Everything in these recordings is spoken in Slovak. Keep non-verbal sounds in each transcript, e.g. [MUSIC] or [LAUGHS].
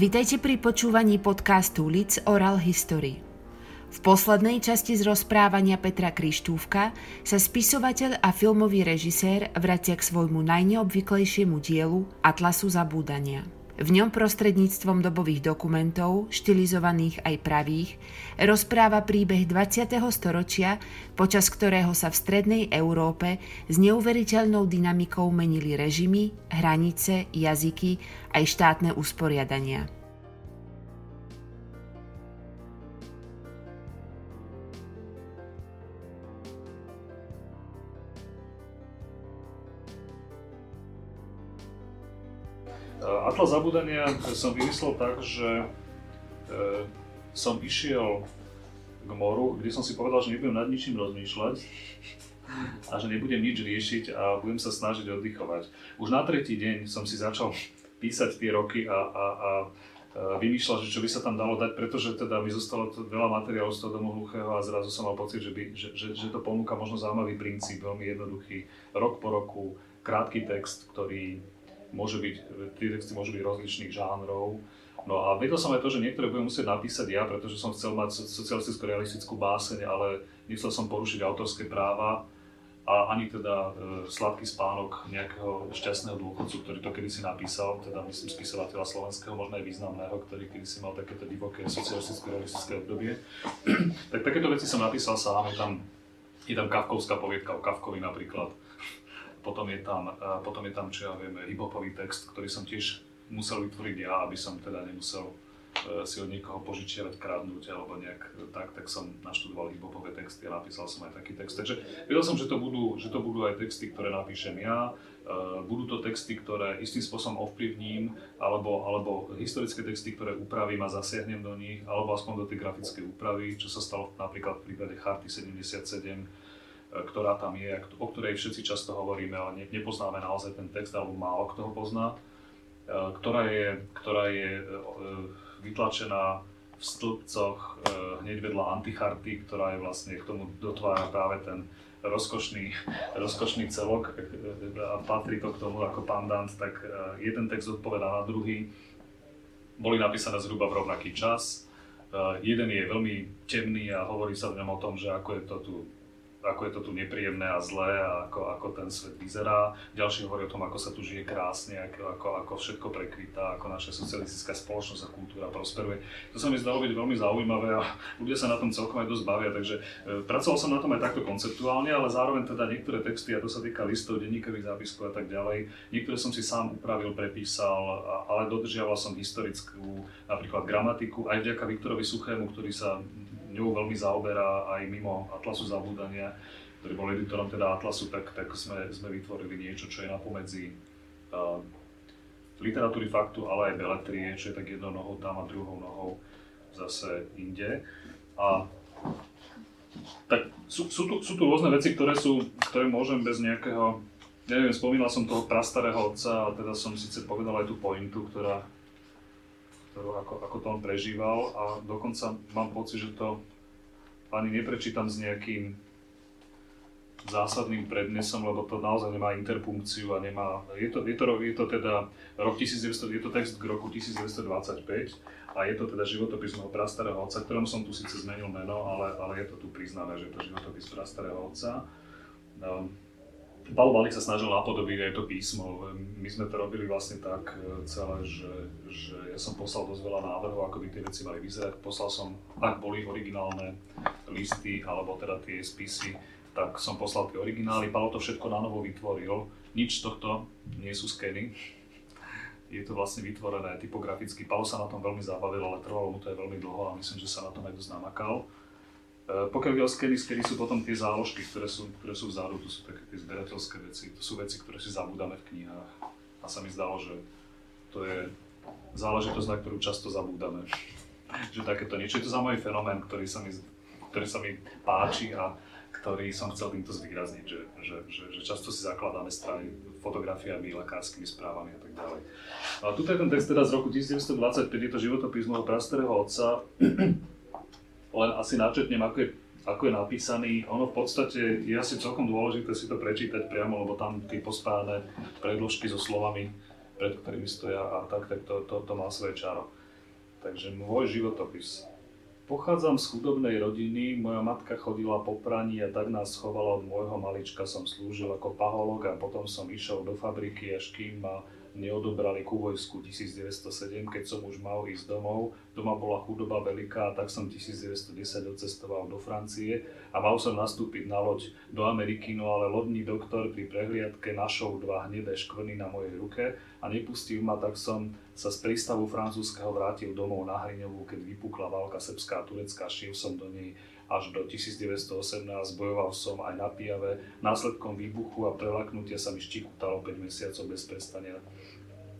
Vitajte pri počúvaní podcastu Lids Oral History. V poslednej časti z rozprávania Petra Krištúvka sa spisovateľ a filmový režisér vracia k svojmu najneobvyklejšiemu dielu Atlasu zabúdania. V ňom prostredníctvom dobových dokumentov, štilizovaných aj pravých, rozpráva príbeh 20. storočia, počas ktorého sa v strednej Európe s neuveriteľnou dynamikou menili režimy, hranice, jazyky aj štátne usporiadania. Atlas zabudania som vymyslel tak, že e, som išiel k moru, kde som si povedal, že nebudem nad ničím rozmýšľať a že nebudem nič riešiť a budem sa snažiť oddychovať. Už na tretí deň som si začal písať tie roky a, a, a vymýšľal, že čo by sa tam dalo dať, pretože teda mi zostalo veľa materiálov z toho domu hluchého a zrazu som mal pocit, že, by, že, že, že to ponúka možno zaujímavý princíp, veľmi jednoduchý, rok po roku, krátky text, ktorý môže byť, tie texty môžu byť rozličných žánrov. No a vedel som aj to, že niektoré budem musieť napísať ja, pretože som chcel mať socialistickú realistickú báseň, ale nechcel som porušiť autorské práva a ani teda e, sladký spánok nejakého šťastného dôchodcu, ktorý to kedysi napísal, teda myslím spisovateľa slovenského, možno aj významného, ktorý kedysi mal takéto divoké socialistické realistické obdobie. [CLEARS THROAT] tak takéto veci som napísal sám, je tam, je tam Kafkovská poviedka o Kafkovi napríklad potom je tam, potom je tam čo ja viem, hiphopový text, ktorý som tiež musel vytvoriť ja, aby som teda nemusel e, si od niekoho požičiavať, kradnúť alebo nejak tak, tak som naštudoval hiphopové texty a napísal som aj taký text. Takže vedel som, že to budú, že to budú aj texty, ktoré napíšem ja, e, budú to texty, ktoré istým spôsobom ovplyvním, alebo, alebo historické texty, ktoré upravím a zasiahnem do nich, alebo aspoň do tej grafickej úpravy, čo sa stalo napríklad v prípade Charty 77, ktorá tam je, o ktorej všetci často hovoríme, ale nepoznáme naozaj ten text, alebo málo kto ho pozná, e, ktorá je, ktorá je e, vytlačená v stĺpcoch e, hneď vedľa anticharty, ktorá je vlastne k tomu dotvára práve ten rozkošný, rozkošný celok a patrí to k tomu ako pandant, tak jeden text odpovedá na druhý. Boli napísané zhruba v rovnaký čas. Jeden je veľmi temný a hovorí sa v ňom o tom, že ako je to tu ako je to tu nepríjemné a zlé a ako, ako ten svet vyzerá. Ďalší hovorí o tom, ako sa tu žije krásne, ako, ako, ako všetko prekvitá, ako naša socialistická spoločnosť a kultúra prosperuje. To sa mi zdalo byť veľmi zaujímavé a ľudia sa na tom celkom aj dosť bavia, takže e, pracoval som na tom aj takto konceptuálne, ale zároveň teda niektoré texty, a to sa týka listov, denníkových zápiskov a tak ďalej, niektoré som si sám upravil, prepísal, ale dodržiaval som historickú napríklad gramatiku, aj vďaka Viktorovi Suchému, ktorý sa ňou veľmi zaoberá aj mimo Atlasu zabúdania, ktorý bol editorom teda Atlasu, tak, tak sme, sme vytvorili niečo, čo je napomedzi uh, literatúry faktu, ale aj beletrie, čo je tak jednou nohou tam a druhou nohou zase inde. A tak sú, sú, tu, sú tu rôzne veci, ktoré, sú, ktoré môžem bez nejakého, neviem, spomínal som toho prastarého otca a teda som síce povedal aj tú pointu, ktorá ako, ako to on prežíval a dokonca mám pocit, že to ani neprečítam s nejakým zásadným prednesom, lebo to naozaj nemá interpunkciu a nemá... Je to, je to, je to teda rok 1900, je to text k roku 1925 a je to teda životopis môjho prastarého otca, ktorom som tu síce zmenil meno, ale, ale je to tu priznané, že je to životopis prastarého otca. Um, Paolo Balik sa snažil napodobiť aj to písmo. My sme to robili vlastne tak e, celé, že, že ja som poslal dosť veľa návrhov, ako by tie veci mali vyzerať. Poslal som, ak boli originálne listy, alebo teda tie spisy, tak som poslal tie originály. Paolo to všetko na novo vytvoril. Nič z tohto nie sú skeny. Je to vlastne vytvorené typograficky. Paolo sa na tom veľmi zabavil, ale trvalo mu to aj veľmi dlho a myslím, že sa na tom aj dosť namakal. E, pokiaľ ide o skeny, skeny sú potom tie záložky, ktoré sú, ktoré sú vzadu, to sú také tie zberateľské veci, to sú veci, ktoré si zabúdame v knihách. A sa mi zdalo, že to je záležitosť, na ktorú často zabúdame. [LAUGHS] že takéto niečo. Je to zaujímavý fenomén, ktorý sa mi, ktorý sa mi páči a ktorý som chcel týmto zvýrazniť, že, že, že, že často si zakladáme strany fotografiami, lekárskymi správami a tak ďalej. A tu je ten text teda z roku 1925, je to životopis môjho prastarého otca, [CLEARS THROAT] len asi načetnem, ako je, ako je napísaný. Ono v podstate je asi celkom dôležité si to prečítať priamo, lebo tam tie pospájane predložky so slovami, pred ktorými stoja a tak, tak to, to, to má svoje čaro. Takže môj životopis. Pochádzam z chudobnej rodiny, moja matka chodila po praní a tak nás schovala od môjho malička, som slúžil ako paholog a potom som išiel do fabriky, až kým ma neodobrali ku vojsku 1907, keď som už mal ísť domov. Doma bola chudoba veľká, tak som 1910 odcestoval do Francie a mal som nastúpiť na loď do Ameriky, no ale lodný doktor pri prehliadke našol dva hnedé škvrny na mojej ruke a nepustil ma, tak som sa z prístavu francúzského vrátil domov na Hriňovú, keď vypukla válka srbská a turecká, šiel som do nej až do 1918, bojoval som aj na Pijave. Následkom výbuchu a prelaknutia sa mi štikutalo 5 mesiacov bez prestania.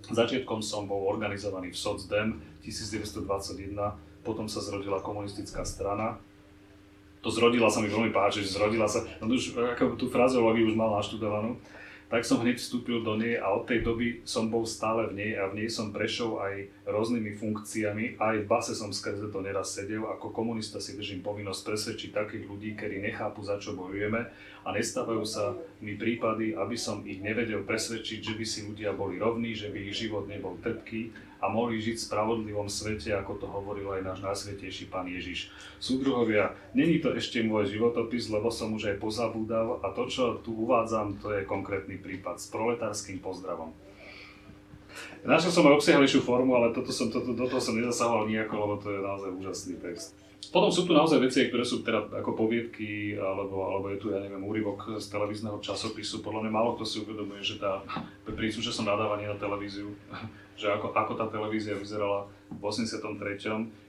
Začiatkom som bol organizovaný v SOCDEM 1921, potom sa zrodila komunistická strana. To zrodila sa mi veľmi páči, že zrodila sa, no už ako tú frazeológiu už mal naštudovanú tak som hneď vstúpil do nej a od tej doby som bol stále v nej a v nej som prešiel aj rôznymi funkciami. Aj v base som skrze to neraz sedel. Ako komunista si držím povinnosť presvedčiť takých ľudí, ktorí nechápu, za čo bojujeme a nestávajú sa mi prípady, aby som ich nevedel presvedčiť, že by si ľudia boli rovní, že by ich život nebol trpký a mohli žiť v spravodlivom svete, ako to hovoril aj náš najsvetejší pán Ježiš. Súdruhovia, není to ešte môj životopis, lebo som už aj pozabúdal a to, čo tu uvádzam, to je konkrétny prípad s proletárským pozdravom. Našiel som aj obsiahlejšiu formu, ale toto som, toto, do toho som nezasahoval nejako, lebo to je naozaj úžasný text. Potom sú tu naozaj veci, ktoré sú teda ako poviedky, alebo, alebo je tu, ja neviem, úryvok z televízneho časopisu. Podľa mňa málo kto si uvedomuje, že tá, pri súčasnom nadávaní na televíziu, [LAUGHS] že ako, ako tá televízia vyzerala v 83.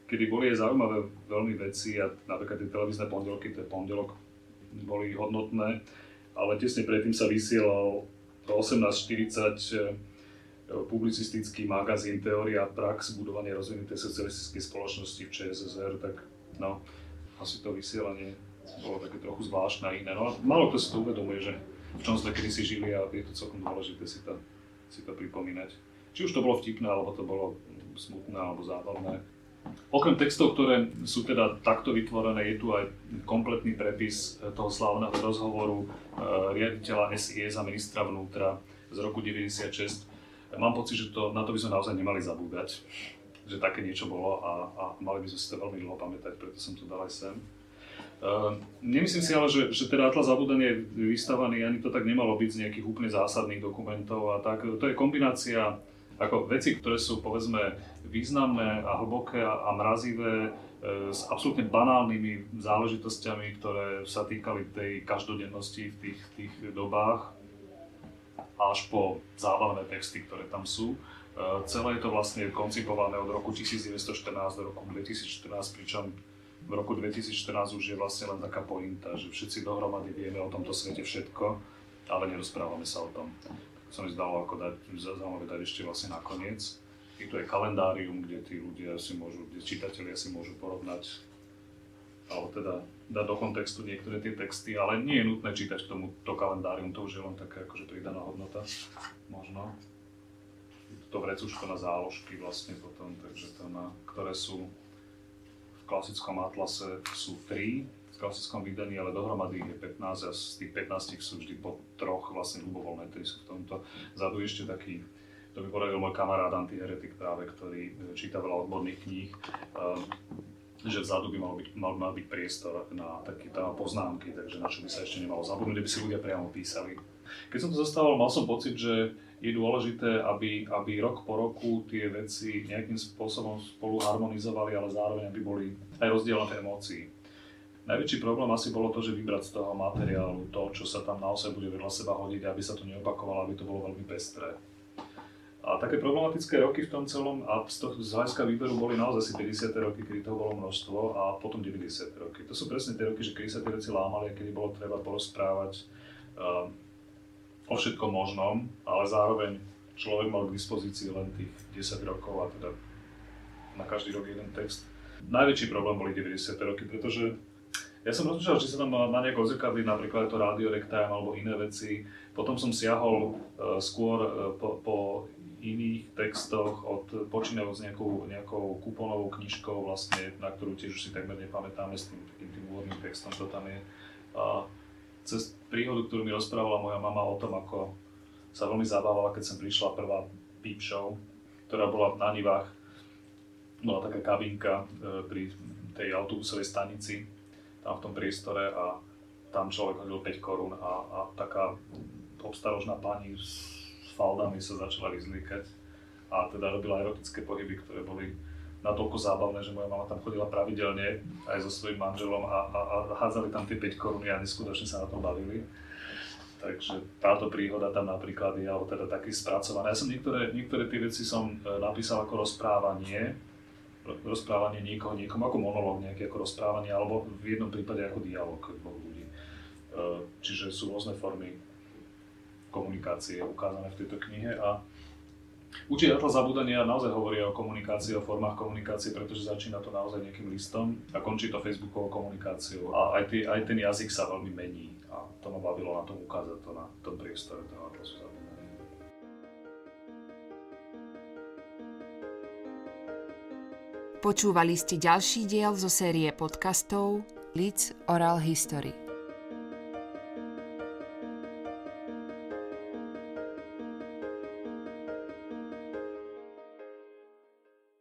kedy boli aj zaujímavé veľmi veci a napríklad tie televízne pondelky, to je pondelok, boli hodnotné, ale tesne predtým sa vysielal 1840 publicistický magazín Teória prax budovania rozvinutej socialistickej spoločnosti v ČSSR, tak no, asi to vysielanie bolo také trochu zvláštne a iné. No a málo kto si to uvedomuje, že v čom sme kedysi žili a je to celkom dôležité si to, si to pripomínať. Či už to bolo vtipné, alebo to bolo smutné, alebo zábavné. Okrem textov, ktoré sú teda takto vytvorené, je tu aj kompletný prepis toho slávneho rozhovoru eh, riaditeľa SIS a ministra vnútra z roku 96 mám pocit, že to, na to by sme naozaj nemali zabúdať, že také niečo bolo a, a mali by sme si to veľmi dlho pamätať, preto som to dal aj sem. Uh, nemyslím si ale, že, že teda Atlas zabúdania je vystavaný, ani to tak nemalo byť z nejakých úplne zásadných dokumentov a tak. To je kombinácia ako veci, ktoré sú povedzme významné a hlboké a, a mrazivé, e, s absolútne banálnymi záležitosťami, ktoré sa týkali tej každodennosti v tých, tých dobách až po zábavné texty, ktoré tam sú. E, celé je to vlastne koncipované od roku 1914 do roku 2014, pričom v roku 2014 už je vlastne len taká pointa, že všetci dohromady vieme o tomto svete všetko, ale nerozprávame sa o tom. Som mi zdalo ako dať, zaujímavé dať ešte vlastne nakoniec. I tu je kalendárium, kde tí ľudia si môžu, kde čitatelia si môžu porovnať alebo teda dať do kontextu niektoré tie texty, ale nie je nutné čítať k tomu to kalendárium, to už je len taká akože pridaná hodnota, možno. To vrecuško na záložky vlastne potom, takže to na, ktoré sú v klasickom atlase sú tri, v klasickom vydaní, ale dohromady je 15 a z tých 15 sú vždy po troch vlastne ľubovoľné, ktorí sú v tomto. Zadu ešte taký to by poradil môj kamarát antiheretik práve, ktorý číta veľa odborných kníh. Um, že vzadu by mal byť, mal, mal byť priestor na také poznámky, takže na čo by sa ešte nemalo zabudnúť, by si ľudia priamo písali. Keď som to zostával, mal som pocit, že je dôležité, aby, aby rok po roku tie veci nejakým spôsobom spolu harmonizovali, ale zároveň aby boli aj rozdielne emócií. Najväčší problém asi bolo to, že vybrať z toho materiálu to, čo sa tam naozaj bude vedľa seba hodiť, aby sa to neopakovalo, aby to bolo veľmi pestré. A také problematické roky v tom celom, a z, toho, z hľadiska výberu boli naozaj asi 50. roky, kedy toho bolo množstvo, a potom 90. roky. To sú presne tie roky, že kedy sa tie veci lámali, kedy bolo treba porozprávať uh, o všetkom možnom, ale zároveň človek mal k dispozícii len tých 10 rokov a teda na každý rok jeden text. Najväčší problém boli 90. roky, pretože ja som rozmýšľal, či sa tam na nejako odzrkadliť napríklad to Radio Rectime alebo iné veci. Potom som siahol uh, skôr uh, po, po iných textoch, od počínajúc nejakou, nejakou kuponovou knižkou, vlastne, na ktorú tiež už si takmer nepamätáme s tým takým tým úvodným textom, čo tam je. A cez príhodu, ktorú mi rozprávala moja mama o tom, ako sa veľmi zabávala, keď som prišla prvá Peep Show, ktorá bola na Nivách. bola taká kabinka e, pri tej autobusovej stanici, tam v tom priestore a tam človek hodil 5 korún a, a taká obstarožná pani s, s faldami sa začala vyzliekať a teda robila erotické pohyby, ktoré boli natoľko zábavné, že moja mama tam chodila pravidelne aj so svojím manželom a, a, a hádzali tam tie 5 koruny a neskutočne sa na tom bavili. Takže táto príhoda tam napríklad je, alebo teda taký spracované. Ja som niektoré, niektoré tie veci som e, napísal ako rozprávanie, rozprávanie niekoho niekomu, ako monológ nejaký ako rozprávanie, alebo v jednom prípade ako dialog dvoch ľudí. E, čiže sú rôzne formy komunikácie ukázané v tejto knihe a Určite Atlas zabudania naozaj hovorí o komunikácii, o formách komunikácie, pretože začína to naozaj nejakým listom a končí to Facebookovou komunikáciou. A aj, tý, aj ten jazyk sa veľmi mení a to ma bavilo na tom ukázať to na tom priestore toho Atlasu zabudania. Počúvali ste ďalší diel zo série podcastov Leeds Oral History.